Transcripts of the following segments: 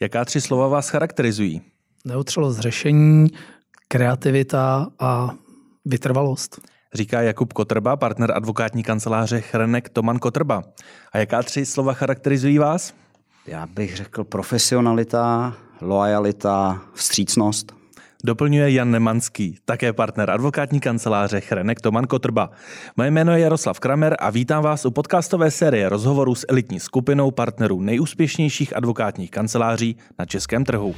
Jaká tři slova vás charakterizují? Neotřelost řešení, kreativita a vytrvalost. Říká Jakub Kotrba, partner advokátní kanceláře Chrenek Toman Kotrba. A jaká tři slova charakterizují vás? Já bych řekl profesionalita, loajalita, vstřícnost. Doplňuje Jan Nemanský, také partner advokátní kanceláře Chrenek Toman Kotrba. Moje jméno je Jaroslav Kramer a vítám vás u podcastové série rozhovorů s elitní skupinou partnerů nejúspěšnějších advokátních kanceláří na českém trhu.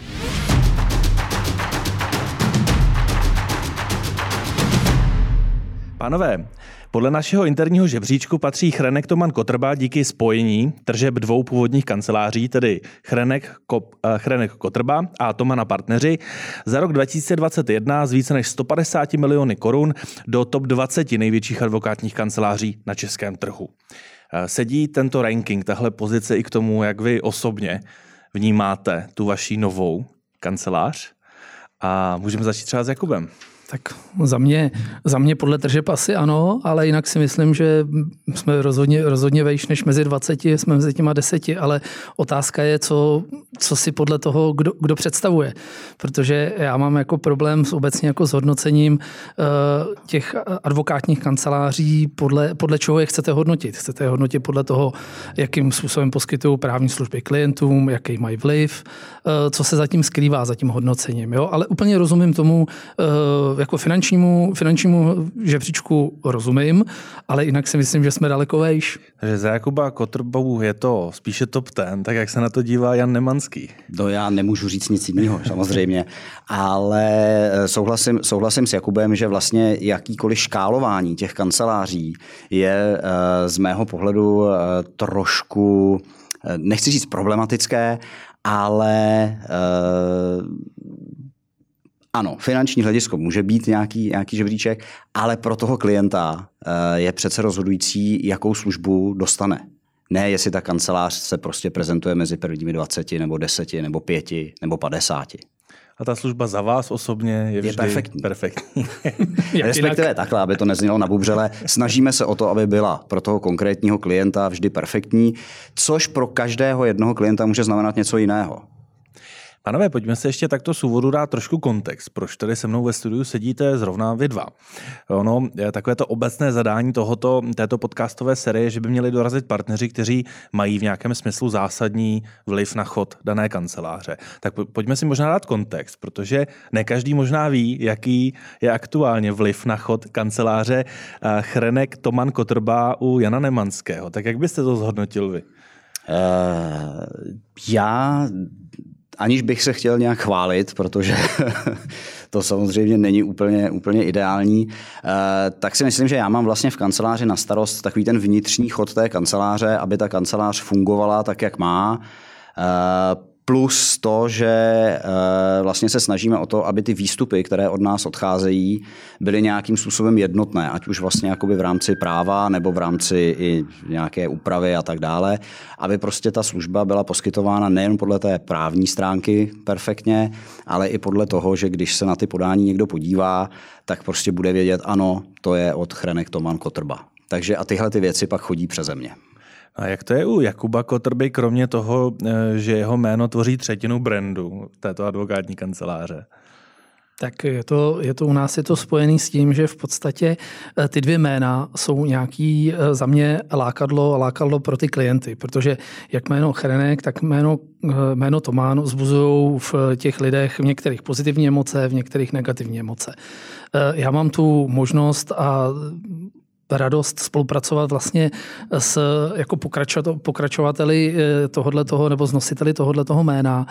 Pánové, podle našeho interního žebříčku patří Chrenek Toman Kotrba díky spojení tržeb dvou původních kanceláří, tedy Chrenek, Kop, uh, Chrenek Kotrba a Tomana partneři, za rok 2021 z více než 150 miliony korun do top 20 největších advokátních kanceláří na českém trhu. Uh, sedí tento ranking, tahle pozice i k tomu, jak vy osobně vnímáte tu vaší novou kancelář? A můžeme začít třeba s Jakubem. Tak za mě, za mě podle tržeb asi ano, ale jinak si myslím, že jsme rozhodně, rozhodně vejš než mezi 20, jsme mezi těma deseti, ale otázka je, co, co si podle toho, kdo, kdo představuje. Protože já mám jako problém s obecně jako s hodnocením uh, těch advokátních kanceláří, podle, podle čeho je chcete hodnotit. Chcete je hodnotit podle toho, jakým způsobem poskytují právní služby klientům, jaký mají vliv, uh, co se zatím skrývá za tím hodnocením. Jo? Ale úplně rozumím tomu, uh, jako finančnímu, finančnímu žebříčku rozumím, ale jinak si myslím, že jsme daleko vejš. Takže za Jakuba Kotrbou je to spíše top ten, tak jak se na to dívá Jan Nemanský? No já nemůžu říct nic jiného, samozřejmě, ale eh, souhlasím, souhlasím s Jakubem, že vlastně jakýkoliv škálování těch kanceláří je eh, z mého pohledu eh, trošku nechci říct problematické, ale ano, finanční hledisko může být nějaký, nějaký žebříček, ale pro toho klienta je přece rozhodující, jakou službu dostane. Ne, jestli ta kancelář se prostě prezentuje mezi prvními 20 nebo 10 nebo 5 nebo 50. A ta služba za vás osobně je, vždy je perfektní. perfektní. Respektive takhle, aby to neznělo na bubřele. Snažíme se o to, aby byla pro toho konkrétního klienta vždy perfektní, což pro každého jednoho klienta může znamenat něco jiného. Panové, pojďme se ještě takto z úvodu dát trošku kontext. Proč tady se mnou ve studiu sedíte zrovna vy dva? Ono, takové to obecné zadání tohoto, této podcastové série, že by měli dorazit partneři, kteří mají v nějakém smyslu zásadní vliv na chod dané kanceláře. Tak pojďme si možná dát kontext, protože ne každý možná ví, jaký je aktuálně vliv na chod kanceláře eh, Chrenek Toman Kotrba u Jana Nemanského. Tak jak byste to zhodnotil vy? Uh, já aniž bych se chtěl nějak chválit, protože to samozřejmě není úplně, úplně ideální, eh, tak si myslím, že já mám vlastně v kanceláři na starost takový ten vnitřní chod té kanceláře, aby ta kancelář fungovala tak, jak má. Eh, plus to, že eh, vlastně se snažíme o to, aby ty výstupy, které od nás odcházejí, byly nějakým způsobem jednotné, ať už vlastně jakoby v rámci práva nebo v rámci i nějaké úpravy a tak dále, aby prostě ta služba byla poskytována nejen podle té právní stránky perfektně, ale i podle toho, že když se na ty podání někdo podívá, tak prostě bude vědět, ano, to je od Chrenek Toman Kotrba. Takže a tyhle ty věci pak chodí přeze mě. A jak to je u Jakuba Kotrby, kromě toho, eh, že jeho jméno tvoří třetinu brandu této advokátní kanceláře? Tak je to, je to u nás je to spojený s tím, že v podstatě eh, ty dvě jména jsou nějaký eh, za mě lákadlo, lákadlo pro ty klienty, protože jak jméno Chrenek, tak jméno, jméno Tomán vzbuzují v těch lidech v některých pozitivní emoce, v některých negativní emoce. Já mám tu možnost a radost spolupracovat vlastně s jako pokračovateli eh, tohohle toho nebo s nositeli tohohle toho jména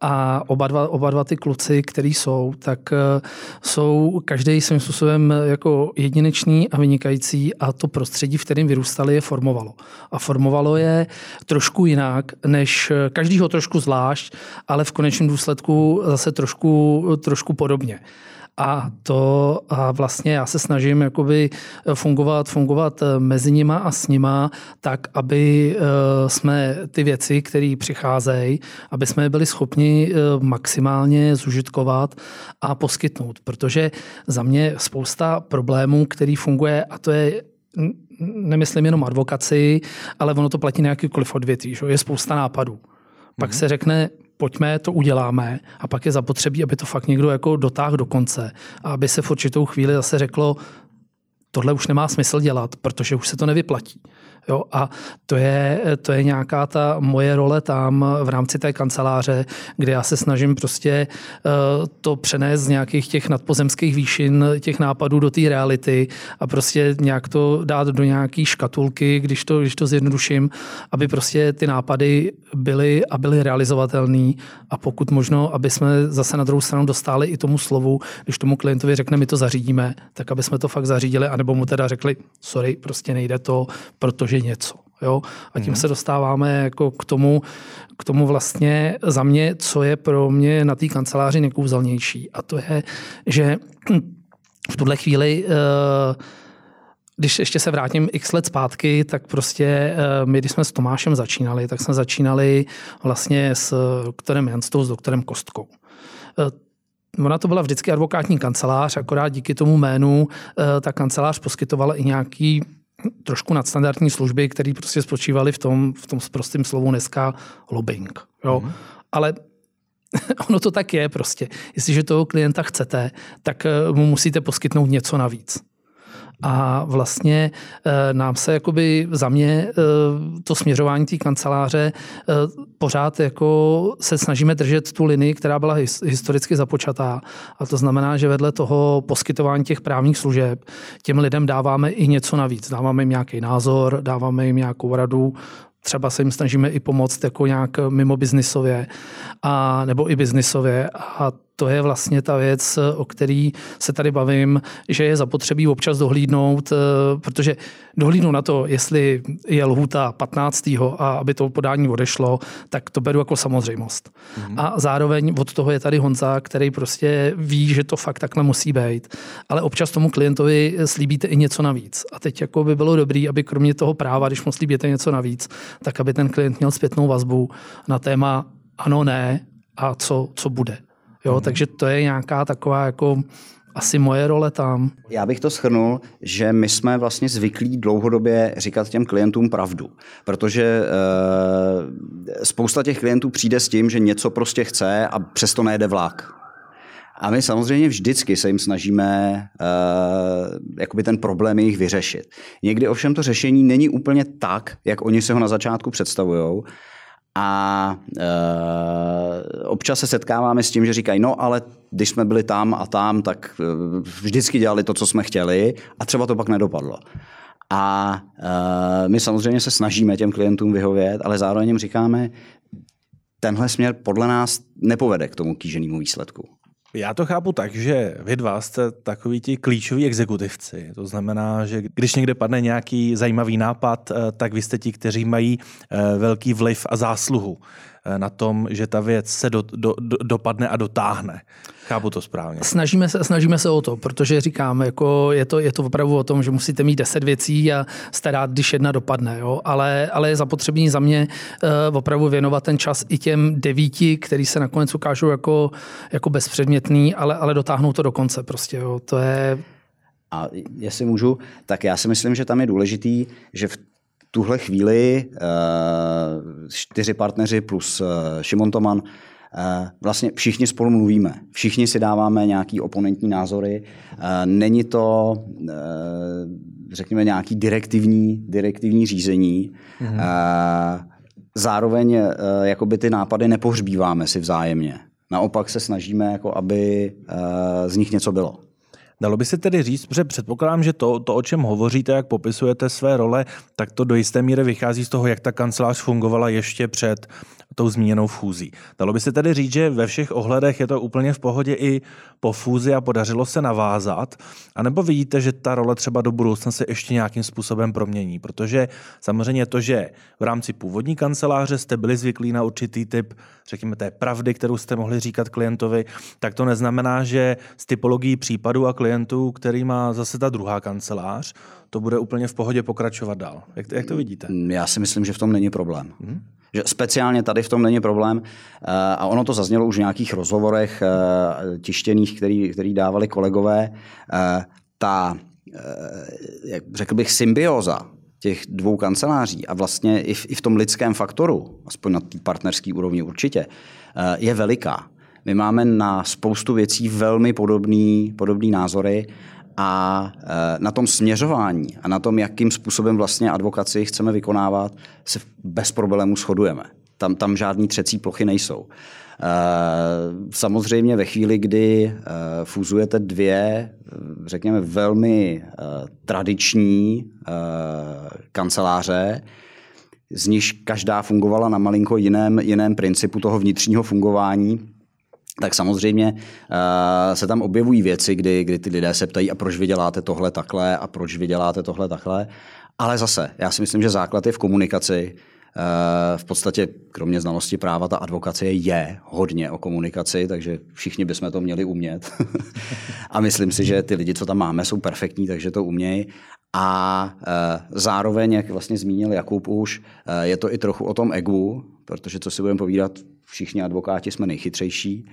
a oba dva, oba dva ty kluci, který jsou, tak eh, jsou každý svým způsobem jako jedinečný a vynikající a to prostředí, v kterém vyrůstali, je formovalo. A formovalo je trošku jinak, než každýho trošku zvlášť, ale v konečném důsledku zase trošku, trošku podobně. A to a vlastně já se snažím jakoby fungovat, fungovat mezi nima a s nima tak, aby eh, jsme ty věci, které přicházejí, aby jsme byli schopni eh, maximálně zužitkovat a poskytnout. Protože za mě spousta problémů, který funguje, a to je nemyslím jenom advokaci, ale ono to platí na jakýkoliv odvětví. Že? Je spousta nápadů. Pak mm-hmm. se řekne, pojďme, to uděláme a pak je zapotřebí, aby to fakt někdo jako dotáhl do konce a aby se v určitou chvíli zase řeklo, tohle už nemá smysl dělat, protože už se to nevyplatí. Jo, a to je, to je nějaká ta moje role tam v rámci té kanceláře, kde já se snažím prostě uh, to přenést z nějakých těch nadpozemských výšin, těch nápadů do té reality a prostě nějak to dát do nějaké škatulky, když to, když to zjednoduším, aby prostě ty nápady byly a byly realizovatelné a pokud možno, aby jsme zase na druhou stranu dostali i tomu slovu, když tomu klientovi řekne, my to zařídíme, tak aby jsme to fakt zařídili, anebo mu teda řekli, sorry, prostě nejde to, protože že něco. Jo? A tím hmm. se dostáváme jako k tomu, k tomu vlastně za mě, co je pro mě na té kanceláři nekouzelnější. A to je, že v tuhle chvíli eh, když ještě se vrátím x let zpátky, tak prostě eh, my, když jsme s Tomášem začínali, tak jsme začínali vlastně s doktorem Janstou, s doktorem Kostkou. Eh, ona to byla vždycky advokátní kancelář, akorát díky tomu jménu ta kancelář poskytovala i nějaký trošku nadstandardní služby, které prostě spočívaly v tom, v tom prostým slovu dneska lobbying. Jo? Mm-hmm. Ale ono to tak je prostě. Jestliže toho klienta chcete, tak eh, mu musíte poskytnout něco navíc. A vlastně eh, nám se jakoby za mě eh, to směřování té kanceláře eh, pořád jako se snažíme držet tu linii, která byla historicky započatá. A to znamená, že vedle toho poskytování těch právních služeb těm lidem dáváme i něco navíc. Dáváme jim nějaký názor, dáváme jim nějakou radu, třeba se jim snažíme i pomoct jako nějak mimo biznisově a, nebo i biznisově a to je vlastně ta věc, o který se tady bavím, že je zapotřebí občas dohlídnout, eh, protože dohlídnout na to, jestli je lhůta 15. a aby to podání odešlo, tak to beru jako samozřejmost. Mm-hmm. A zároveň od toho je tady Honza, který prostě ví, že to fakt takhle musí být. Ale občas tomu klientovi slíbíte i něco navíc. A teď jako by bylo dobré, aby kromě toho práva, když mu slíbíte něco navíc, tak aby ten klient měl zpětnou vazbu na téma ano, ne a co, co bude. Jo, hmm. Takže to je nějaká taková jako asi moje role tam. Já bych to schrnul, že my jsme vlastně zvyklí dlouhodobě říkat těm klientům pravdu, protože e, spousta těch klientů přijde s tím, že něco prostě chce a přesto nejde vlak. A my samozřejmě vždycky se jim snažíme uh, jakoby ten problém jejich vyřešit. Někdy ovšem to řešení není úplně tak, jak oni si ho na začátku představují. A e, občas se setkáváme s tím, že říkají, no ale když jsme byli tam a tam, tak e, vždycky dělali to, co jsme chtěli a třeba to pak nedopadlo. A e, my samozřejmě se snažíme těm klientům vyhovět, ale zároveň jim říkáme, tenhle směr podle nás nepovede k tomu kýženému výsledku. Já to chápu tak, že vy dva jste takový ti klíčoví exekutivci. To znamená, že když někde padne nějaký zajímavý nápad, eh, tak vy jste ti, kteří mají eh, velký vliv a zásluhu na tom, že ta věc se do, do, do, dopadne a dotáhne. Chápu to správně. Snažíme se, snažíme se o to, protože říkám, jako je, to, je to opravdu o tom, že musíte mít deset věcí a jste rád, když jedna dopadne. Jo? Ale, ale je zapotřebí za mě uh, opravdu věnovat ten čas i těm devíti, který se nakonec ukážou jako, jako bezpředmětný, ale, ale dotáhnou to do konce. Prostě, jo? To je a jestli můžu, tak já si myslím, že tam je důležitý, že v tuhle chvíli eh, čtyři partneři plus eh, Šimon Toman eh, vlastně všichni spolu mluvíme. Všichni si dáváme nějaký oponentní názory. Není to, řekněme, nějaký direktivní, direktivní řízení. Mhm. Zároveň jakoby ty nápady nepohřbíváme si vzájemně. Naopak se snažíme, jako aby z nich něco bylo. Dalo by se tedy říct, že předpokládám, že to, to, o čem hovoříte, jak popisujete své role, tak to do jisté míry vychází z toho, jak ta kancelář fungovala ještě před tou zmíněnou fúzí. Dalo by se tedy říct, že ve všech ohledech je to úplně v pohodě i po fúzi a podařilo se navázat, anebo vidíte, že ta role třeba do budoucna se ještě nějakým způsobem promění, protože samozřejmě to, že v rámci původní kanceláře jste byli zvyklí na určitý typ, řekněme, té pravdy, kterou jste mohli říkat klientovi, tak to neznamená, že s typologií případů a klientů, který má zase ta druhá kancelář, to bude úplně v pohodě pokračovat dál. Jak, jak to vidíte? Já si myslím, že v tom není problém. Hmm? Že speciálně tady v tom není problém. Eh, a ono to zaznělo už v nějakých rozhovorech eh, tištěných, který, který dávali kolegové. Eh, ta, jak řekl bych, symbioza těch dvou kanceláří a vlastně i v, i v tom lidském faktoru, aspoň na té partnerské úrovni určitě, je veliká. My máme na spoustu věcí velmi podobný, podobný názory a eh, na tom směřování a na tom, jakým způsobem vlastně advokaci chceme vykonávat, se bez problémů shodujeme. Tam, tam žádný třecí plochy nejsou. Eh, samozřejmě ve chvíli, kdy fúzujete dvě, řekněme, velmi tradiční kanceláře, z níž každá fungovala na malinko jiném, jiném principu toho vnitřního fungování, tak samozřejmě uh, se tam objevují věci, kdy, kdy ty lidé se ptají, a proč vy děláte tohle takhle, a proč vy děláte tohle takhle. Ale zase, já si myslím, že základ je v komunikaci. Uh, v podstatě, kromě znalosti práva, ta advokacie je hodně o komunikaci, takže všichni bychom to měli umět. a myslím si, že ty lidi, co tam máme, jsou perfektní, takže to umějí. A e, zároveň, jak vlastně zmínil Jakub už, je to i trochu o tom egu, protože co si budeme povídat, všichni advokáti jsme nejchytřejší. E,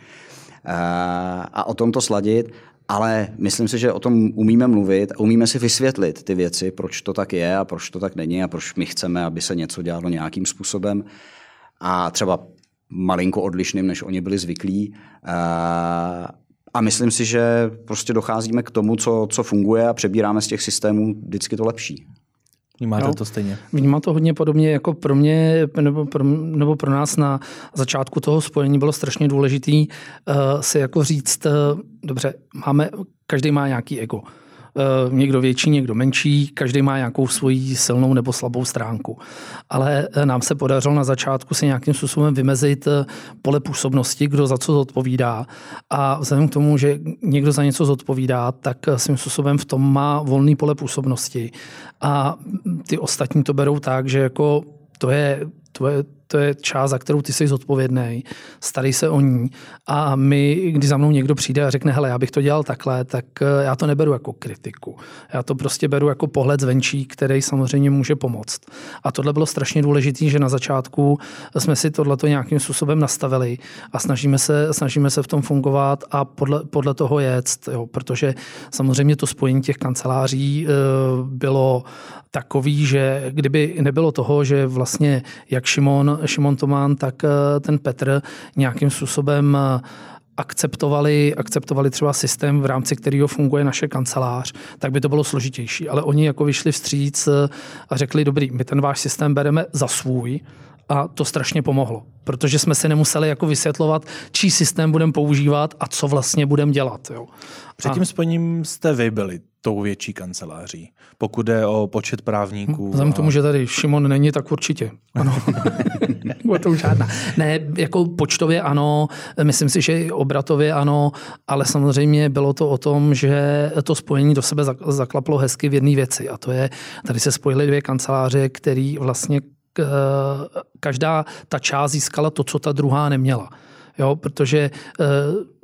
a o tom to sladit, ale myslím si, že o tom umíme mluvit umíme si vysvětlit ty věci, proč to tak je a proč to tak není a proč my chceme, aby se něco dělalo nějakým způsobem a třeba malinko odlišným, než oni byli zvyklí. A myslím si, že prostě docházíme k tomu, co, co funguje a přebíráme z těch systémů vždycky to lepší. Vnímáte no, to stejně? Vnímám to hodně podobně jako pro mě nebo pro, nebo pro nás na začátku toho spojení bylo strašně důležitý uh, si jako říct, uh, dobře, máme, každý má nějaký ego. Eh, někdo větší, někdo menší, každý má nějakou svoji silnou nebo slabou stránku. Ale eh, nám se podařilo na začátku si nějakým způsobem vymezit eh, pole působnosti, kdo za co zodpovídá. A vzhledem k tomu, že někdo za něco zodpovídá, tak svým způsobem v tom má volný pole působnosti. A ty ostatní to berou tak, že jako to je, to je, to je část, za kterou ty jsi zodpovědný, starej se o ní. A my, když za mnou někdo přijde a řekne, hele, já bych to dělal takhle, tak eh, já to neberu jako kritiku. Já to prostě beru jako pohled zvenčí, který samozřejmě může pomoct. A tohle bylo strašně důležité, že na začátku jsme si tohleto nějakým způsobem nastavili a snažíme se, snažíme se v tom fungovat a podle, podle toho jet, jo, protože samozřejmě to spojení těch kanceláří eh, bylo takový, že kdyby nebylo toho, že vlastně jak Šimon, Šimon Tomán, tak eh, ten Petr nějakým způsobem eh, akceptovali, akceptovali třeba systém, v rámci kterého funguje naše kancelář, tak by to bylo složitější. Ale oni jako vyšli vstříc eh, a řekli, dobrý, my ten váš systém bereme za svůj, a to strašně pomohlo, protože jsme si nemuseli jako vysvětlovat, čí systém budeme používat a co vlastně budeme dělat. Jo. Před tím spojením jste vy byli tou větší kanceláří, pokud jde o počet právníků. Vzhledem k tomu, že tady Šimon není, tak určitě. Ano. o to žádná. Ne, jako počtově ano, myslím si, že i obratově ano, ale samozřejmě bylo to o tom, že to spojení do sebe zaklaplo hezky v jedné věci a to je, tady se spojily dvě kanceláře, které vlastně každá ta část získala to, co ta druhá neměla. Jo, protože eh,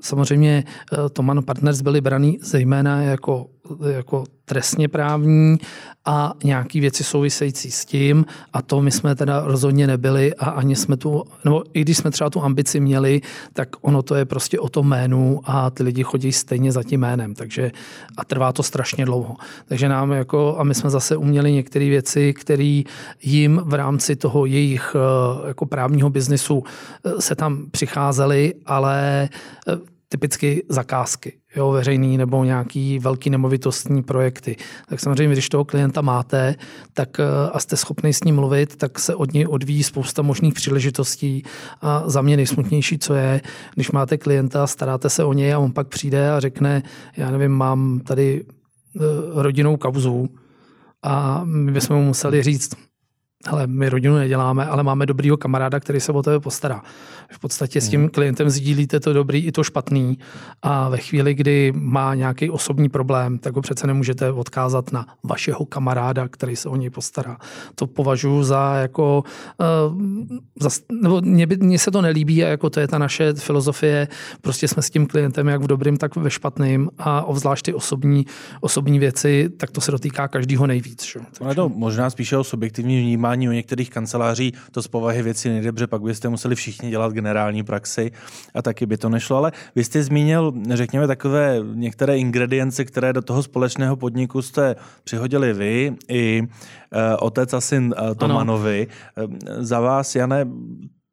samozřejmě eh, Toman Partners byli braný zejména jako, jako trestně právní a nějaké věci související s tím a to my jsme teda rozhodně nebyli a ani jsme tu, nebo i když jsme třeba tu ambici měli, tak ono to je prostě o tom jménu a ty lidi chodí stejně za tím jménem, takže a trvá to strašně dlouho. Takže nám jako, a my jsme zase uměli některé věci, které jim v rámci toho jejich eh, jako právního biznesu eh, se tam přicházely, ale eh, typicky zakázky jo, veřejný nebo nějaký velký nemovitostní projekty. Tak samozřejmě, když toho klienta máte tak, eh, a jste schopni s ním mluvit, tak se od něj odvíjí spousta možných příležitostí. A za mě nejsmutnější, co je, když máte klienta, staráte se o něj a on pak přijde a řekne, já nevím, mám tady eh, rodinnou kauzu a my bychom mu museli říct, ale my rodinu neděláme, ale máme dobrýho kamaráda, který se o tebe postará. V podstatě s tím hmm. klientem sdílíte to dobrý i to špatný a ve chvíli, kdy má nějaký osobní problém, tak ho přece nemůžete odkázat na vašeho kamaráda, který se o něj postará. To považuji za jako, uh, za, nebo mně, mně se to nelíbí a jako to je ta naše filozofie, prostě jsme s tím klientem jak v dobrým, tak ve špatným a obzvlášť ty osobní, osobní věci, tak to se dotýká každého nejvíc. Že? Takže... to možná spíše o subjektivní vnímání fungování u některých kanceláří to z povahy věci nejde, protože pak byste museli všichni dělat generální praxi a taky by to nešlo. Ale vy jste zmínil, řekněme, takové některé ingredience, které do toho společného podniku jste přihodili vy i uh, otec a syn uh, Tomanovi. Ano. Za vás, Jane,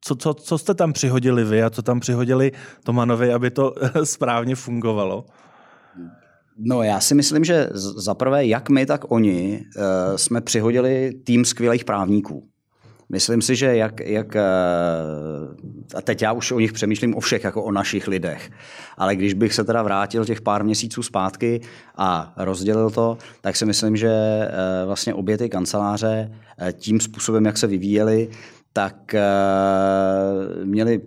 co, co, co jste tam přihodili vy a co tam přihodili Tomanovi, aby to správně fungovalo? No já si myslím, že za prvé, jak my, tak oni uh, jsme přihodili tým skvělých právníků. Myslím si, že jak, jak, eh, a teď já už o nich přemýšlím o všech, jako o našich lidech, ale když bych se teda vrátil těch pár měsíců zpátky a rozdělil to, tak si myslím, že eh, vlastně obě ty kanceláře tím způsobem, jak se vyvíjely, tak měli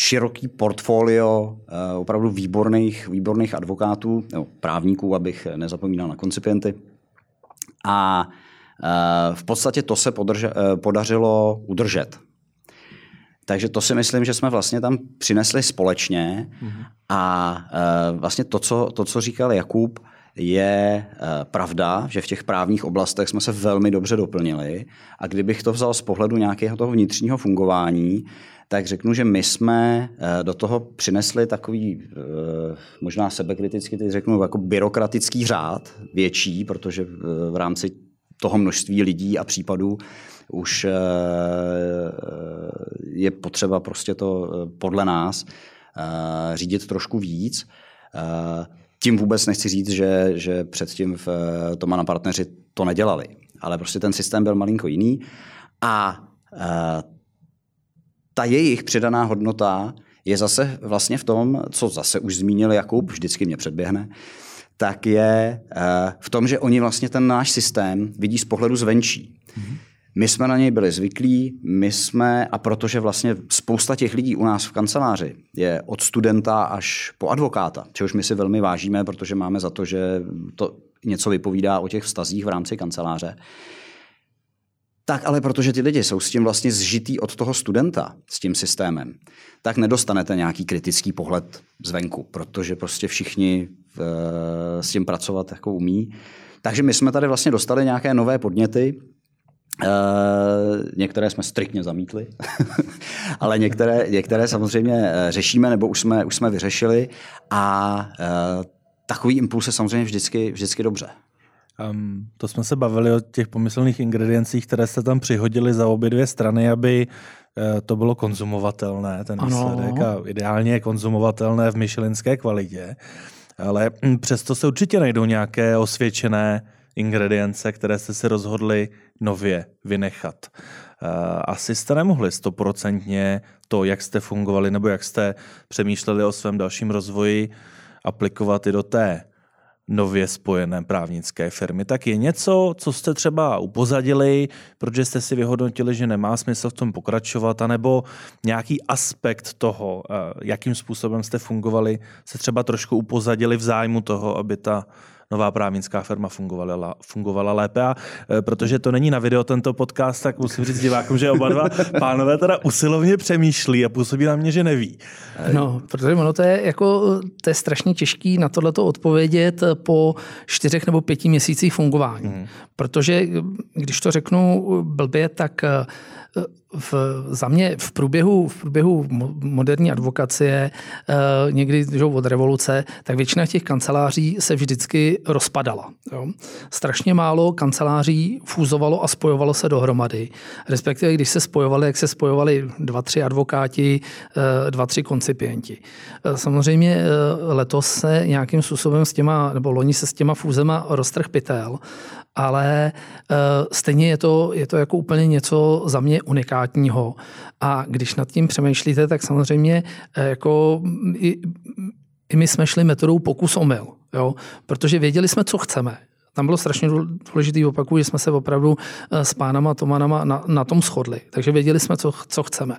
široký portfolio eh, opravdu výborných, výborných advokátů, nebo právníků, abych nezapomínal na koncipienty. A eh, v podstatě to se podrže, eh, podařilo udržet. Takže to si myslím, že jsme vlastně tam přinesli společně mm-hmm. a vlastně to co, to, co říkal Jakub, je pravda, že v těch právních oblastech jsme se velmi dobře doplnili a kdybych to vzal z pohledu nějakého toho vnitřního fungování, tak řeknu, že my jsme eh, do toho přinesli takový, eh, možná sebekriticky teď řeknu, jako byrokratický řád větší, protože v rámci toho množství lidí a případů už eh, je potřeba prostě to podle nás řídit trošku víc. Tím vůbec nechci říct, že, že předtím v Toma na partneři to nedělali, ale prostě ten systém byl malinko jiný a ta jejich přidaná hodnota je zase vlastně v tom, co zase už zmínil Jakub, vždycky mě předběhne, tak je eh, v tom, že oni vlastně ten náš systém vidí z pohledu zvenčí. Mm-hmm. My jsme na něj byli zvyklí, my jsme, a protože vlastně spousta těch lidí u nás v kanceláři je od studenta až po advokáta, čehož my si velmi vážíme, protože máme za to, že to něco vypovídá o těch vztazích v rámci kanceláře, tak ale protože ty lidi jsou s tím vlastně zžitý od toho studenta, s tím systémem, tak nedostanete nějaký kritický pohled zvenku, protože prostě všichni v, eh, s tím pracovat jako umí. Takže my jsme tady vlastně dostali nějaké nové podněty, Uh, některé jsme striktně zamítli, ale některé, některé samozřejmě eh, řešíme nebo už jsme, už jsme vyřešili a uh, takový impuls je samozřejmě vždycky, vždycky dobře. Um, to jsme se bavili o těch pomyslných ingrediencích, které se tam přihodili za obě dvě strany, aby uh, to bylo konzumovatelné, ten výsledek, a ideálně je konzumovatelné v myšelinské kvalitě. Ale um, přesto se určitě najdou nějaké osvědčené ingredience, které jste si rozhodli nově vynechat. Uh, asi jste nemohli stoprocentně to, jak jste fungovali nebo jak jste přemýšleli o svém dalším rozvoji, aplikovat i do té nově spojené právnické firmy. Tak je něco, co jste třeba upozadili, protože jste si vyhodnotili, že nemá smysl v tom pokračovat, anebo nějaký aspekt toho, eh, jakým způsobem jste fungovali, se třeba trošku upozadili v zájmu toho, aby ta nová právnická firma fungovala, fungovala lépe. A e, protože to není na video tento podcast, tak musím říct divákům, že oba dva pánové teda usilovně přemýšlí a působí na mě, že neví. No, protože ono to je jako, to je strašně těžký na tohleto odpovědět po čtyřech nebo pěti měsících fungování. Hmm. Protože, když to řeknu blbě, tak v, za mě v průběhu, v průběhu moderní advokacie, eh, někdy že od revoluce, tak většina těch kanceláří se vždycky rozpadala. Jo. Strašně málo kanceláří fúzovalo a spojovalo se dohromady. Respektive, když se spojovali, jak se spojovali dva, tři advokáti, eh, dva, tři koncipienti. Eh, samozřejmě letos se nějakým způsobem s těma, nebo loni se s těma fúzema roztrh pytel ale uh, stejně je to, je to jako úplně něco za mě unikátního. A když nad tím přemýšlíte, tak samozřejmě uh, jako i, i my jsme šli metodou pokus omyl, jo? protože věděli jsme, co chceme tam bylo strašně důležitý opaku, že jsme se opravdu eh, s pánama Tomanama na, na tom shodli. Takže věděli jsme, co, co chceme.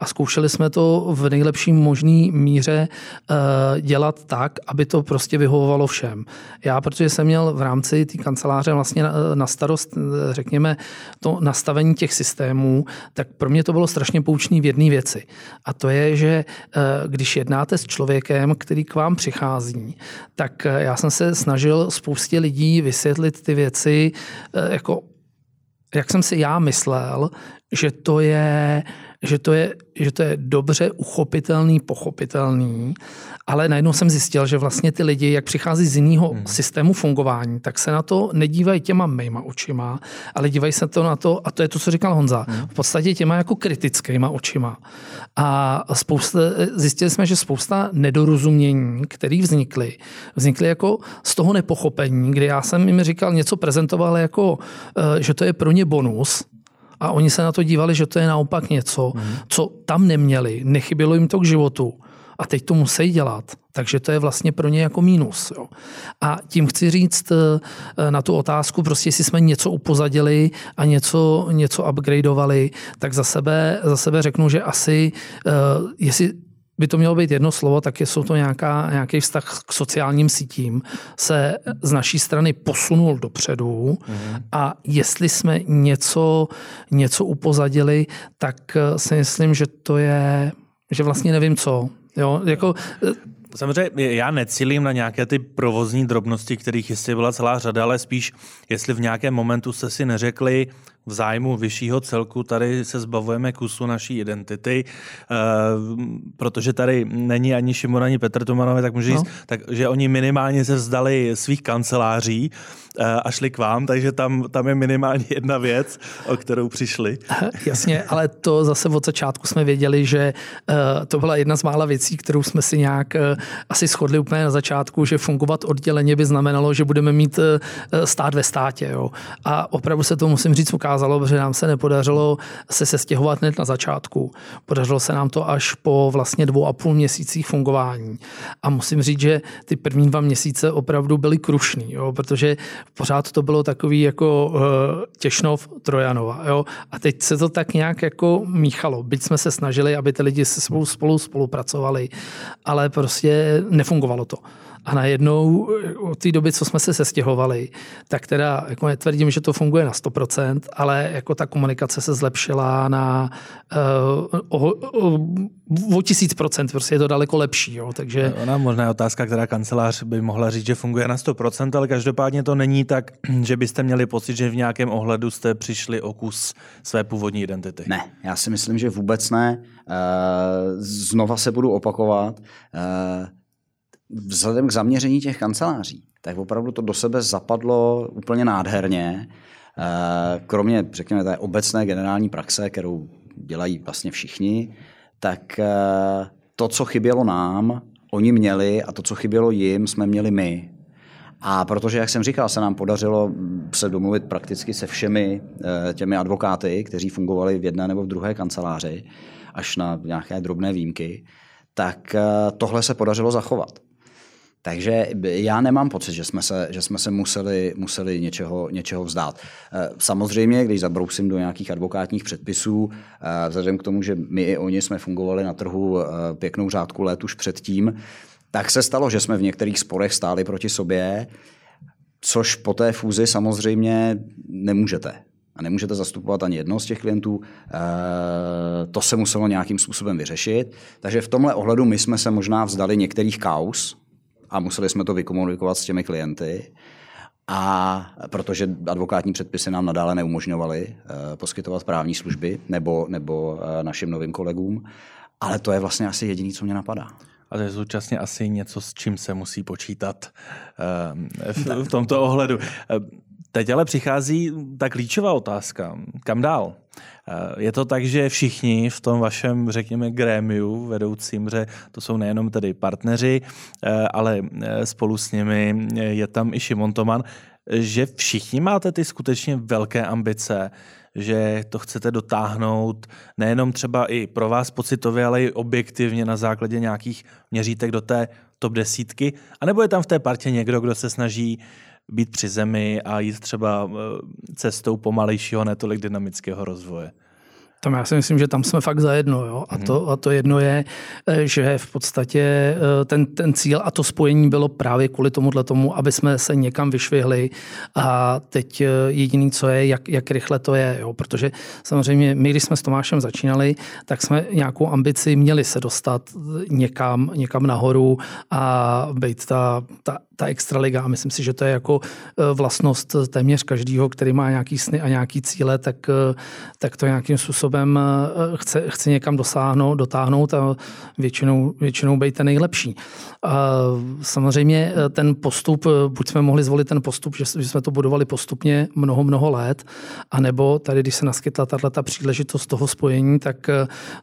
A zkoušeli jsme to v nejlepší možné míře uh, dělat tak, aby to prostě vyhovovalo všem. Já, protože jsem měl v rámci té kanceláře vlastně na, na starost, řekněme, to nastavení těch systémů, tak pro mě to bylo strašně poučný v jedné věci. A to je, že uh, když jednáte s člověkem, který k vám přichází, tak já jsem se snažil spoustě lidí vysvětlit ty věci eh, jako jak jsem si já myslel, že to je, že to je, že to je dobře uchopitelný, pochopitelný, ale najednou jsem zjistil, že vlastně ty lidi, jak přichází z jiného hmm. systému fungování, tak se na to nedívají těma mýma očima, ale dívají se to na to, a to je to, co říkal Honza, hmm. v podstatě těma jako kritickýma očima. A spousta, zjistili jsme, že spousta nedorozumění, které vznikly, vznikly jako z toho nepochopení, kdy já jsem jim říkal, něco prezentoval jako, eh, že to je pro ně bonus, a oni se na to dívali, že to je naopak něco, mm. co tam neměli, nechybělo jim to k životu a teď to musí dělat. Takže to je vlastně pro ně jako mínus. Jo. A tím chci říct eh, na tu otázku, prostě jestli jsme něco upozadili a něco, něco upgradeovali, tak za sebe, za sebe řeknu, že asi, eh, jestli by to mělo být jedno slovo, tak jsou to nějaká, nějaký vztah k sociálním sítím, se z naší strany posunul dopředu mm. a jestli jsme něco, něco upozadili, tak eh, si myslím, že to je, že vlastně nevím co. Jo, jako, eh, Samozřejmě já necílím na nějaké ty provozní drobnosti, kterých jistě byla celá řada, ale spíš, jestli v nějakém momentu jste si neřekli, v zájmu vyššího celku tady se zbavujeme kusu naší identity, uh, protože tady není ani Šimon, ani Petr Tomanové, tak můžu no. říct, tak, že oni minimálně se vzdali svých kanceláří a šli k vám, takže tam, tam je minimálně jedna věc, o kterou přišli. Jasně, ale to zase od začátku jsme věděli, že uh, to byla jedna z mála věcí, kterou jsme si nějak uh, asi shodli úplně na začátku, že fungovat odděleně by znamenalo, že budeme mít stát ve státě. Jo. A opravdu se to musím říct ukázalo, protože nám se nepodařilo se sestěhovat hned na začátku. Podařilo se nám to až po vlastně dvou a půl měsících fungování. A musím říct, že ty první dva měsíce opravdu byly krušný, jo, protože pořád to bylo takový jako uh, Těšnov, Trojanova. Jo. A teď se to tak nějak jako míchalo. Byť jsme se snažili, aby ty lidi se spolu, spolu spolupracovali, ale prostě nefungovalo to. A najednou od té doby, co jsme se sestěhovali, tak teda jako netvrdím, že to funguje na 100%, ale jako ta komunikace se zlepšila na uh, o, o, o tisíc procent, prostě je to daleko lepší. Jo, takže... Ona možná je otázka, která kancelář by mohla říct, že funguje na 100%, ale každopádně to není tak, že byste měli pocit, že v nějakém ohledu jste přišli o kus své původní identity. Ne, já si myslím, že vůbec ne. Uh, znova se budu opakovat. Vzhledem k zaměření těch kanceláří, tak opravdu to do sebe zapadlo úplně nádherně. Eh, kromě, řekněme, té obecné generální praxe, kterou dělají vlastně všichni, tak eh, to, co chybělo nám, oni měli a to, co chybělo jim, jsme měli my. A protože, jak jsem říkal, se nám podařilo se domluvit prakticky se všemi eh, těmi advokáty, kteří fungovali v jedné nebo v druhé kanceláři, až na nějaké drobné výjimky, tak tohle se podařilo zachovat. Takže já nemám pocit, že jsme se, že jsme se museli, museli něčeho, něčeho vzdát. Eh, samozřejmě, když zabrousím do nějakých advokátních předpisů, eh, vzhledem k tomu, že my i oni jsme fungovali na trhu eh, pěknou řádku let už předtím, tak se stalo, že jsme v některých sporech stáli proti sobě, což po té fúzi samozřejmě nemůžete. A nemůžete zastupovat ani jednoho z těch klientů. To se muselo nějakým způsobem vyřešit. Takže v tomhle ohledu my jsme se možná vzdali některých kaus, a museli jsme to vykomunikovat s těmi klienty. A protože advokátní předpisy nám nadále neumožňovaly uh, poskytovat právní služby nebo, nebo uh, našim novým kolegům, ale to je vlastně asi jediné, co mě napadá. A to je současně asi něco, s čím se musí počítat v, v tomto ohledu. Teď ale přichází ta klíčová otázka. Kam dál? Je to tak, že všichni v tom vašem, řekněme, grémiu vedoucím, že to jsou nejenom tedy partneři, ale spolu s nimi je tam i Šimon Toman, že všichni máte ty skutečně velké ambice, že to chcete dotáhnout nejenom třeba i pro vás pocitově, ale i objektivně na základě nějakých měřítek do té top desítky, anebo je tam v té partě někdo, kdo se snaží být při zemi a jít třeba eh, cestou pomalejšího, netolik dynamického rozvoje. Tam já si myslím, že tam jsme fakt zajedno. Jo? A, to, a to jedno je, eh, že v podstatě eh, ten, ten cíl a to spojení bylo právě kvůli tomuhle tomu, aby jsme se někam vyšvihli. A teď jediný, co je, jak, jak rychle to je. Jo? Protože samozřejmě my, když jsme s Tomášem začínali, tak jsme nějakou ambici měli se dostat někam, někam nahoru a být ta, ta ta extraliga a myslím si, že to je jako eh, vlastnost téměř každého, který má nějaký sny a nějaký cíle, tak, eh, tak to nějakým způsobem eh, chce, chce někam dosáhnout, dotáhnout a většinou, většinou být ten nejlepší. A samozřejmě ten postup, buď jsme mohli zvolit ten postup, že jsme to budovali postupně mnoho, mnoho let, anebo tady, když se naskytla tato příležitost toho spojení, tak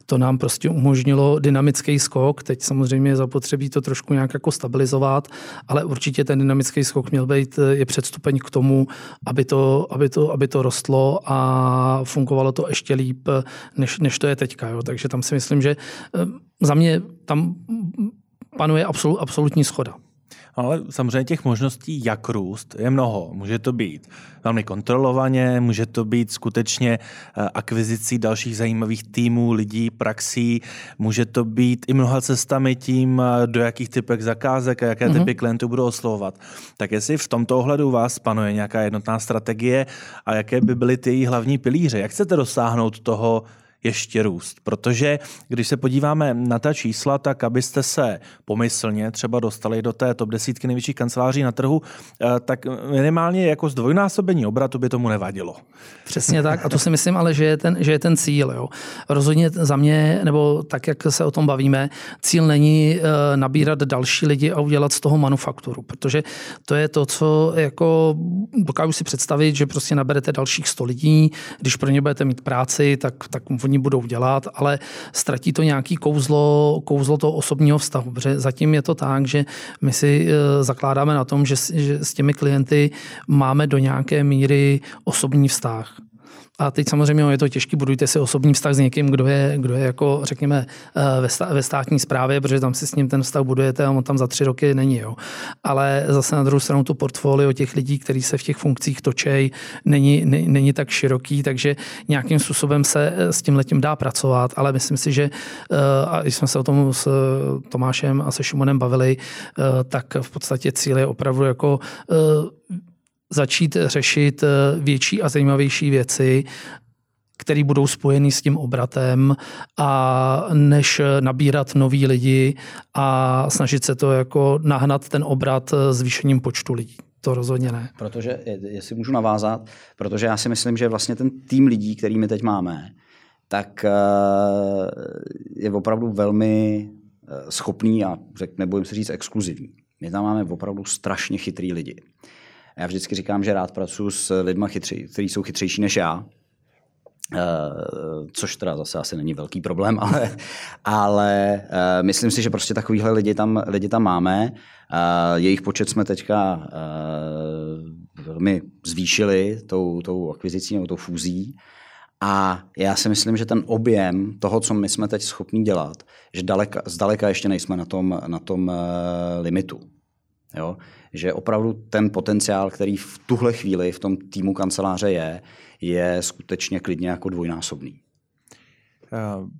to nám prostě umožnilo dynamický skok. Teď samozřejmě zapotřebí to trošku nějak jako stabilizovat, ale určitě určitě ten dynamický skok měl být eh, je předstupeň k tomu, aby to, aby to, aby to rostlo a fungovalo to ještě líp, eh, než, než to je teďka. Jo. Takže tam si myslím, že eh, za mě tam panuje absolut, absolutní schoda. Ale samozřejmě těch možností, jak růst, je mnoho. Může to být velmi kontrolovaně, může to být skutečně eh, akvizicí dalších zajímavých týmů, lidí, praxí, může to být i mnoha cestami tím, eh, do jakých typek zakázek a jaké mm-hmm. typy klientů budou oslovovat. Tak jestli v tomto ohledu vás panuje nějaká jednotná strategie a jaké by byly ty její hlavní pilíře? Jak chcete dosáhnout toho, ještě růst. Protože když se podíváme na ta čísla, tak abyste se pomyslně třeba dostali do té top desítky největších kanceláří na trhu, eh, tak minimálně jako zdvojnásobení obratu by tomu nevadilo. Přesně tak. A to si myslím ale, že je ten, že je ten cíl. Jo. Rozhodně za mě, nebo tak, jak se o tom bavíme, cíl není eh, nabírat další lidi a udělat z toho manufakturu, protože to je to, co jako dokážu si představit, že prostě naberete dalších 100 lidí, když pro ně budete mít práci, tak, tak oni budou dělat, ale ztratí to nějaký kouzlo, kouzlo toho osobního vztahu, protože zatím je to tak, že my si eh, zakládáme na tom, že, že s těmi klienty máme do nějaké míry osobní vztah. A teď samozřejmě je to těžké, budujte si osobní vztah s někým, kdo je, kdo je jako, řekněme, eh, ve státní správě, protože tam si s ním ten vztah budujete a on tam za tři roky není. Jo. Ale zase na druhou stranu to portfolio těch lidí, kteří se v těch funkcích točej, není, není tak široký, takže nějakým způsobem se eh, s tím letím dá pracovat, ale myslím si, že eh, a když jsme se o tom s Tomášem a se Šimonem bavili, tak v podstatě cíl je opravdu jako začít řešit eh, větší a zajímavější věci, které budou spojeny s tím obratem a než nabírat nový lidi a snažit se to jako nahnat ten obrat eh, zvýšením počtu lidí. To rozhodně ne. Protože, jestli můžu navázat, protože já si myslím, že vlastně ten tým lidí, který my teď máme, tak eh, je opravdu velmi schopný a nebojím se říct exkluzivní. My tam máme opravdu strašně chytrý lidi. Já vždycky říkám, že rád pracuji s lidmi, kteří jsou chytřejší než já. Uh, což teda zase asi není velký problém, ale, ale uh, myslím si, že prostě takovýhle lidi tam, lidi tam máme. Uh, jejich počet jsme teďka velmi zvýšili tou, tou akvizicí nebo tou fúzí. A já si myslím, že ten objem toho, co my jsme teď schopni dělat, že daleka, zdaleka ještě nejsme na tom, na tom limitu. Jo? Že opravdu ten potenciál, který v tuhle chvíli v tom týmu kanceláře je, je skutečně klidně jako dvojnásobný.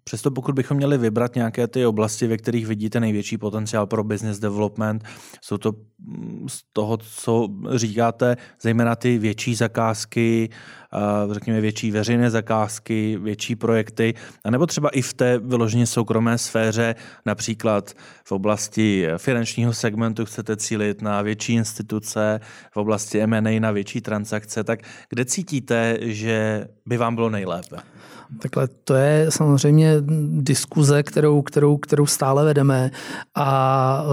Přesto pokud bychom měli vybrat nějaké ty oblasti, ve kterých vidíte největší potenciál pro business development, jsou to mm, z toho, co říkáte, zejména ty větší zakázky, řekněme větší veřejné zakázky, větší projekty, anebo třeba i v té vyloženě soukromé sféře, například v oblasti finančního segmentu chcete cílit na větší instituce, v oblasti M&A na větší transakce, tak kde cítíte, že by vám bylo nejlépe? Takhle to je samozřejmě diskuze, kterou, kterou, kterou stále vedeme a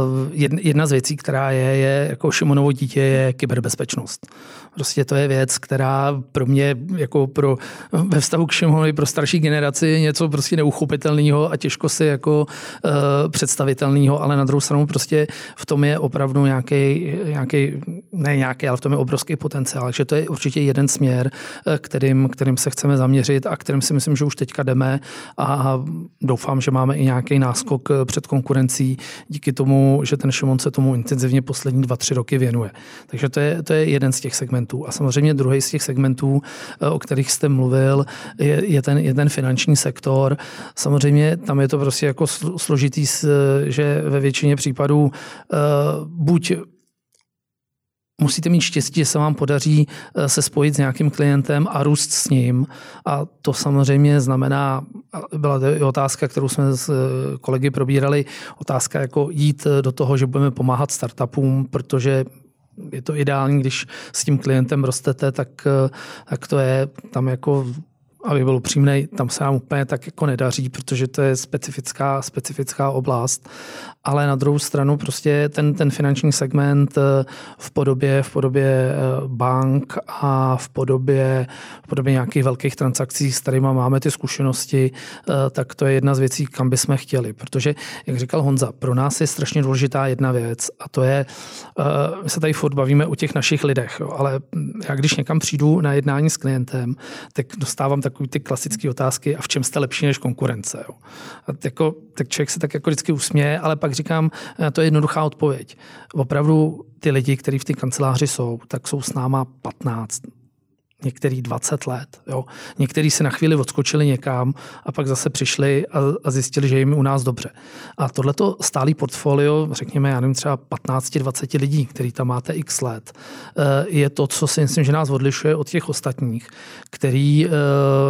jedna z věcí, která je, je jako Šimonovo dítě, je kyberbezpečnost. Prostě to je věc, která pro mě jako pro, ve vztahu k Šimonovi pro starší generaci je něco prostě neuchopitelného a těžko si jako uh, představitelného, ale na druhou stranu prostě v tom je opravdu nějaký, nějaký ne nějaký, ale v tom je obrovský potenciál. Takže to je určitě jeden směr, eh, kterým, kterým se chceme zaměřit a kterým si myslím, že už teďka jdeme a doufám, že máme i nějaký náskok eh, před konkurencí díky tomu, že ten Šimon se tomu intenzivně poslední dva, tři roky věnuje. Takže to je, to je jeden z těch segmentů. A samozřejmě druhý z těch segmentů, eh, o kterých jste mluvil, je, je, ten, je ten finanční sektor. Samozřejmě tam je to prostě jako složitý, že ve většině případů buď musíte mít štěstí, že se vám podaří eh, se spojit s nějakým klientem a růst s ním. A to samozřejmě znamená, byla to i otázka, kterou jsme s eh, kolegy probírali, otázka jako jít eh, do toho, že budeme pomáhat startupům, protože je to ideální, když s tím klientem rostete, tak, tak to je tam jako aby byl upřímný, tam se nám úplně tak jako nedaří, protože to je specifická, specifická oblast. Ale na druhou stranu prostě ten, ten finanční segment eh, v podobě, v podobě eh, bank a v podobě, v podobě nějakých velkých transakcí, s kterými máme ty zkušenosti, eh, tak to je jedna z věcí, kam bychom chtěli. Protože, jak říkal Honza, pro nás je strašně důležitá jedna věc a to je, my se tady furt bavíme o těch našich lidech, jo, ale já když někam přijdu na jednání s klientem, tak dostávám takové ty klasické otázky a v čem jste lepší než konkurence. Jo. A jako, tak člověk se tak jako vždycky usměje, ale pak říkám, eh, to je jednoduchá odpověď. Opravdu ty lidi, kteří v té kanceláři jsou, tak jsou s náma 15, některý 20 let. Jo. Někteří se na chvíli odskočili někam a pak zase přišli a, a zjistili, že jim u nás dobře. A tohleto stálý portfolio, řekněme, já nevím, třeba 15-20 lidí, který tam máte x let, eh, je to, co si myslím, že nás odlišuje od těch ostatních, který, eh,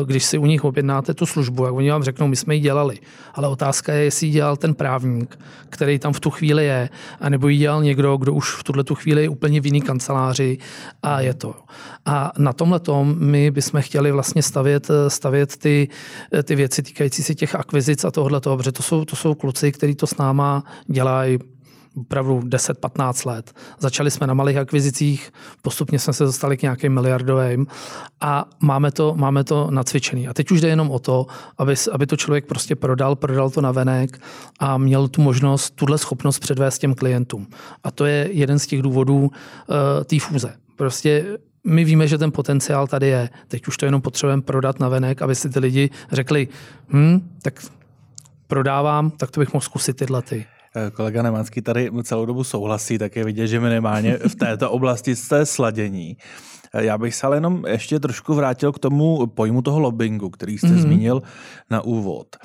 když si u nich objednáte tu službu, jak oni vám řeknou, my jsme ji dělali, ale otázka je, jestli ji dělal ten právník, který tam v tu chvíli je, anebo ji dělal někdo, kdo už v tuhle tu chvíli je úplně v jiný kanceláři a je to. A na tomhle tom my bychom chtěli vlastně stavět, stavět ty, ty věci týkající se těch akvizic a tohle toho, protože to jsou, to jsou kluci, kteří to s náma dělají opravdu 10-15 let. Začali jsme na malých akvizicích, postupně jsme se dostali k nějakým miliardovým a máme to, máme to nacvičený. A teď už jde jenom o to, aby, aby to člověk prostě prodal, prodal to na venek a měl tu možnost, tuhle schopnost předvést těm klientům. A to je jeden z těch důvodů uh, té fúze. Prostě my víme, že ten potenciál tady je. Teď už to jenom potřebujeme prodat na venek, aby si ty lidi řekli, hm, tak prodávám, tak to bych mohl zkusit tyhle ty. Kolega Nemanský tady celou dobu souhlasí, tak je vidět, že minimálně v této oblasti jste sladění. Já bych se ale jenom ještě trošku vrátil k tomu pojmu toho lobbingu, který jste mm-hmm. zmínil na úvod.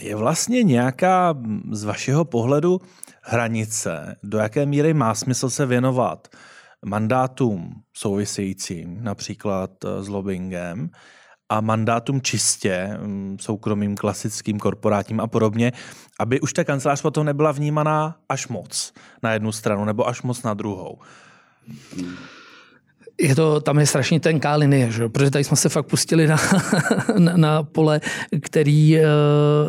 Je vlastně nějaká z vašeho pohledu hranice, do jaké míry má smysl se věnovat mandátům souvisejícím, například s lobbyingem, a mandátům čistě mm, soukromým, klasickým, korporátním a podobně, aby už ta kancelář potom nebyla vnímaná až moc na jednu stranu nebo až moc na druhou je to, tam je strašně tenká linie, že? protože tady jsme se fakt pustili na, na, na pole, který, eh,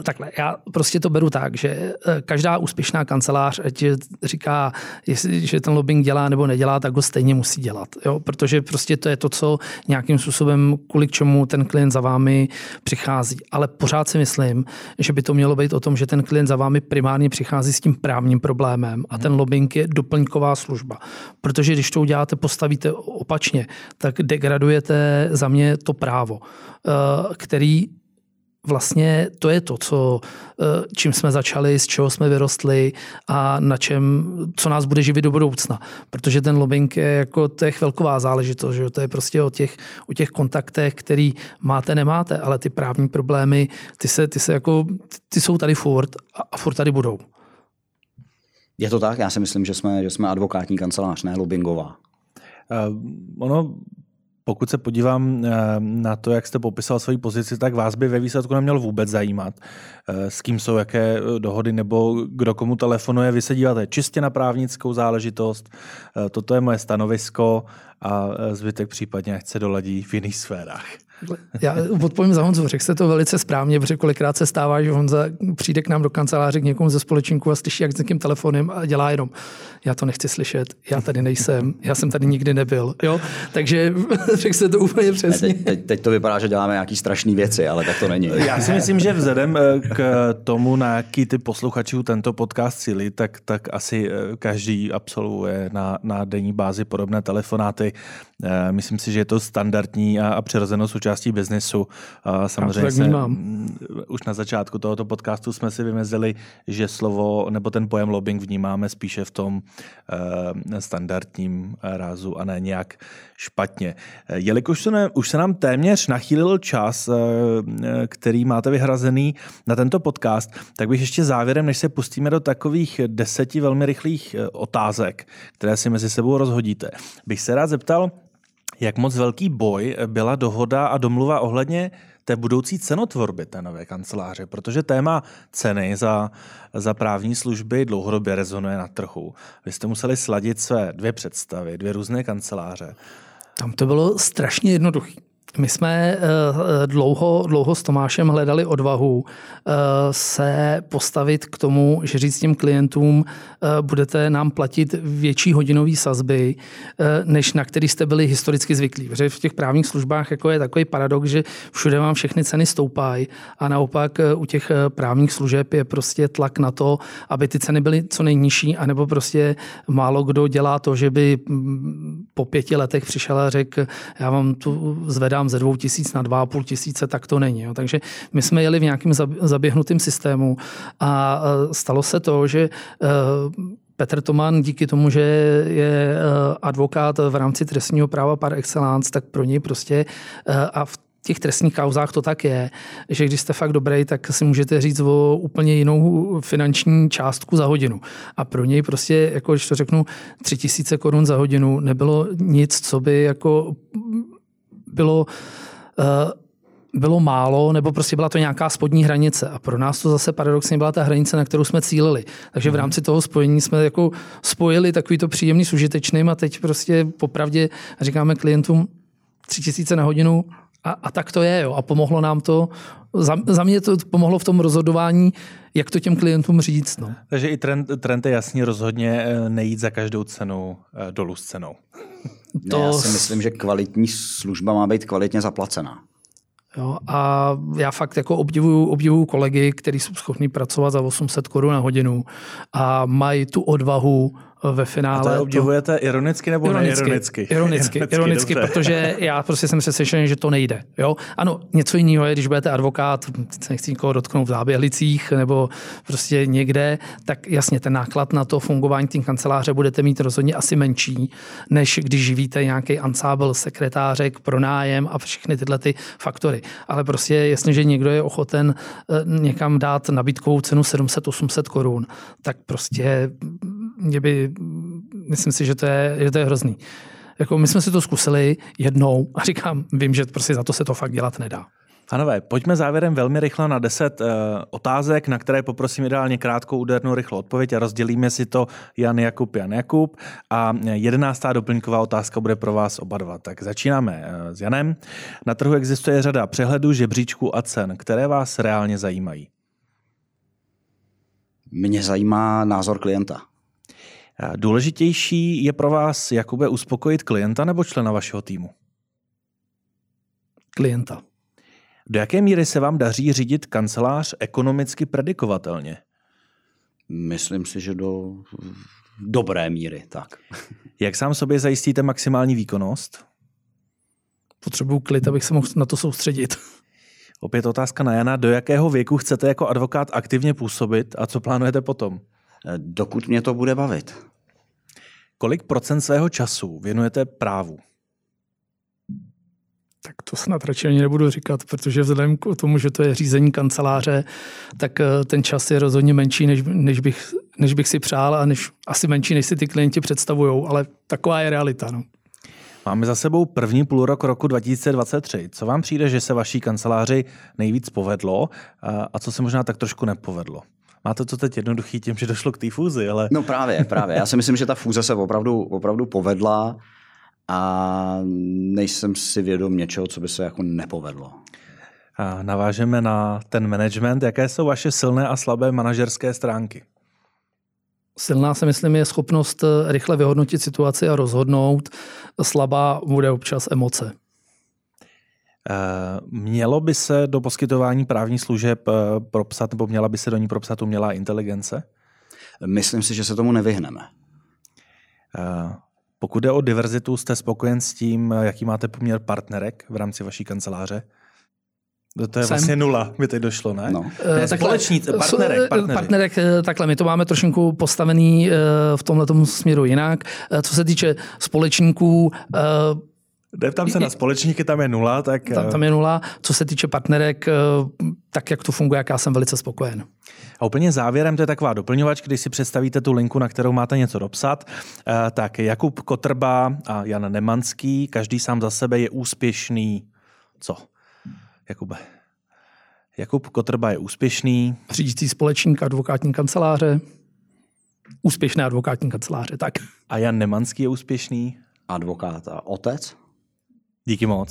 takhle, já prostě to beru tak, že eh, každá úspěšná kancelář, ať říká, jestli, že ten lobbying dělá nebo nedělá, tak ho stejně musí dělat, jo? protože prostě to je to, co nějakým způsobem, kvůli čemu ten klient za vámi přichází. Ale pořád si myslím, že by to mělo být o tom, že ten klient za vámi primárně přichází s tím právním problémem a ten lobbying je doplňková služba. Protože když to uděláte, postavíte opačně opačně, tak degradujete za mě to právo, eh, který vlastně to je to, co, eh, čím jsme začali, z čeho jsme vyrostli a na čem, co nás bude živit do budoucna. Protože ten lobbying je jako, to je chvilková záležitost, že? to je prostě o těch, o těch kontaktech, který máte, nemáte, ale ty právní problémy, ty, se, ty, se jako, ty jsou tady furt a, furt tady budou. Je to tak? Já si myslím, že jsme, že jsme advokátní kancelář, ne lobbyingová. Uh, ono, pokud se podívám eh, na to, jak jste popisal svoji pozici, tak vás by ve výsledku neměl vůbec zajímat, eh, s kým jsou jaké dohody nebo kdo komu telefonuje. Vy se díváte čistě na právnickou záležitost, toto je moje stanovisko a zbytek případně chce doladí v jiných sférách. Já odpovím za Honzu, řekl jste to velice správně, protože kolikrát se stává, že Honza přijde k nám do kanceláře k někomu ze společníku a slyší, jak s někým telefonem a dělá jenom, já to nechci slyšet, já tady nejsem, já jsem tady nikdy nebyl. Jo? Takže řekl jste to úplně přesně. Teď, teď, teď, to vypadá, že děláme nějaké strašné věci, ale tak to není. Já si myslím, že vzhledem eh, k tomu, na jaký ty posluchačů tento podcast cílí, tak, tak asi eh, každý absolvuje na, na denní bázi podobné telefonáty. Eh, myslím si, že je to standardní a, a přirozenou součást součástí biznesu. Samozřejmě se, mm, už na začátku tohoto podcastu jsme si vymezili, že slovo nebo ten pojem lobbying vnímáme spíše v tom uh, standardním rázu a ne nějak špatně. Jelikož se, ne, už se nám téměř nachýlil čas, uh, který máte vyhrazený na tento podcast, tak bych ještě závěrem, než se pustíme do takových deseti velmi rychlých otázek, které si mezi sebou rozhodíte, bych se rád zeptal, jak moc velký boj byla dohoda a domluva ohledně té budoucí cenotvorby té nové kanceláře, protože téma ceny za, za právní služby dlouhodobě rezonuje na trhu. Vy jste museli sladit své dvě představy, dvě různé kanceláře. Tam to bylo strašně jednoduché. My jsme eh, dlouho, dlouho s Tomášem hledali odvahu eh, se postavit k tomu, že říct těm klientům, eh, budete nám platit větší hodinové sazby, než na který jste byli historicky zvyklí. Protože v těch právních službách jako je takový paradox, že všude vám všechny ceny stoupají a naopak u těch právních služeb je prostě tlak na to, aby ty ceny byly co nejnižší, anebo prostě málo kdo dělá to, že by mm, po pěti letech přišel a řekl, já vám tu zvedám dám ze dvou tisíc na dva a půl tisíce, tak to není. Jo. Takže my jsme jeli v nějakém zaběhnutém systému a stalo se to, že e, Petr Toman díky tomu, že je e, advokát v rámci trestního práva par excellence, tak pro něj prostě e, a v těch trestních kauzách to tak je, že když jste fakt dobrý, tak si můžete říct o úplně jinou finanční částku za hodinu. A pro něj prostě, jako když to řeknu, tři tisíce korun za hodinu nebylo nic, co by jako bylo, uh, bylo málo, nebo prostě byla to nějaká spodní hranice. A pro nás to zase paradoxně byla ta hranice, na kterou jsme cílili. Takže v mhm. rámci toho spojení jsme jako spojili takovýto příjemný s užitečným a teď prostě popravdě říkáme klientům tři tisíce na hodinu a, a tak to je. Jo. A pomohlo nám to, za, za mě to pomohlo v tom rozhodování, jak to těm klientům říct. No. Takže i trend, trend je jasně rozhodně eh, nejít za každou cenu eh, dolů s cenou. To... Ne, já si myslím, že kvalitní služba má být kvalitně zaplacená. Jo, a já fakt jako obdivuju, obdivuju kolegy, kteří jsou schopni pracovat za 800 korun na hodinu a mají tu odvahu ve finále. A to obdivujete to... ironicky nebo ironicky, neironicky? Ironicky, ironicky, ironicky protože já prostě jsem přesvědčen, že to nejde. Jo? Ano, něco jiného je, když budete advokát, nechci nikoho dotknout v záběhlicích nebo prostě někde, tak jasně ten náklad na to fungování té kanceláře budete mít rozhodně asi menší, než když živíte nějaký ansábl sekretářek, pronájem a všechny tyhle ty faktory. Ale prostě jasně, že někdo je ochoten eh, někam dát nabídkovou cenu 700-800 korun, tak prostě mě by, myslím si, že to je, že to je hrozný. Jako my jsme si to zkusili jednou a říkám, vím, že prostě za to se to fakt dělat nedá. Panové, pojďme závěrem velmi rychle na deset uh, otázek, na které poprosím ideálně krátkou, údernou, rychlou odpověď a rozdělíme si to Jan Jakub, Jan Jakub. A jedenáctá doplňková otázka bude pro vás oba dva. Tak začínáme uh, s Janem. Na trhu existuje řada přehledů, žebříčků a cen, které vás reálně zajímají. Mě zajímá názor klienta. Důležitější je pro vás, Jakube, uspokojit klienta nebo člena vašeho týmu? Klienta. Do jaké míry se vám daří řídit kancelář ekonomicky predikovatelně? Myslím si, že do dobré míry, tak. Jak sám sobě zajistíte maximální výkonnost? Potřebuju klid, abych se mohl na to soustředit. Opět otázka na Jana. Do jakého věku chcete jako advokát aktivně působit a co plánujete potom? Dokud mě to bude bavit. Kolik procent svého času věnujete právu? Tak to snad radši ani nebudu říkat, protože vzhledem k tomu, že to je řízení kanceláře, tak eh, ten čas je rozhodně menší, než, než, bych, než bych si přál a než, asi menší, než si ty klienti představují, ale taková je realita. No. Máme za sebou první půlrok roku 2023. Co vám přijde, že se vaší kanceláři nejvíc povedlo a co se možná tak trošku nepovedlo? Máte to teď jednoduchý tím, že došlo k té fúzi, ale... No právě, právě. Já si myslím, že ta fúze se opravdu, opravdu povedla a nejsem si vědom něčeho, co by se jako nepovedlo. A navážeme na ten management. Jaké jsou vaše silné a slabé manažerské stránky? Silná si myslím je schopnost rychle vyhodnotit situaci a rozhodnout. Slabá bude občas emoce. Eh, mělo by se do poskytování právních služeb eh, propsat, nebo měla by se do ní propsat umělá inteligence? Myslím si, že se tomu nevyhneme. Eh, Pokud jde o diverzitu, jste spokojen s tím, jaký máte poměr partnerek v rámci vaší kanceláře? To je Jsem. vlastně nula, mi teď došlo, ne? No. ne společníc, partnerek, partneři. partnerek, eh, takhle, my to máme trošinku postavený eh, v tomhle směru jinak. Co se týče společníků, eh, tam se na společníky, tam je nula, tak... tam, tam je nula. Co se týče partnerek, eh, tak jak to funguje, jak já jsem velice spokojen. A úplně závěrem, to je taková doplňovač, když si představíte tu linku, na kterou máte něco dopsat, eh, tak Jakub Kotrba a Jan Nemanský, každý sám za sebe je úspěšný. Co? Jakube? Jakub Kotrba je úspěšný. Řídící společník advokátní kanceláře, úspěšné advokátní kanceláře, tak. A Jan Nemanský je úspěšný. Advokát a otec? Díky moc.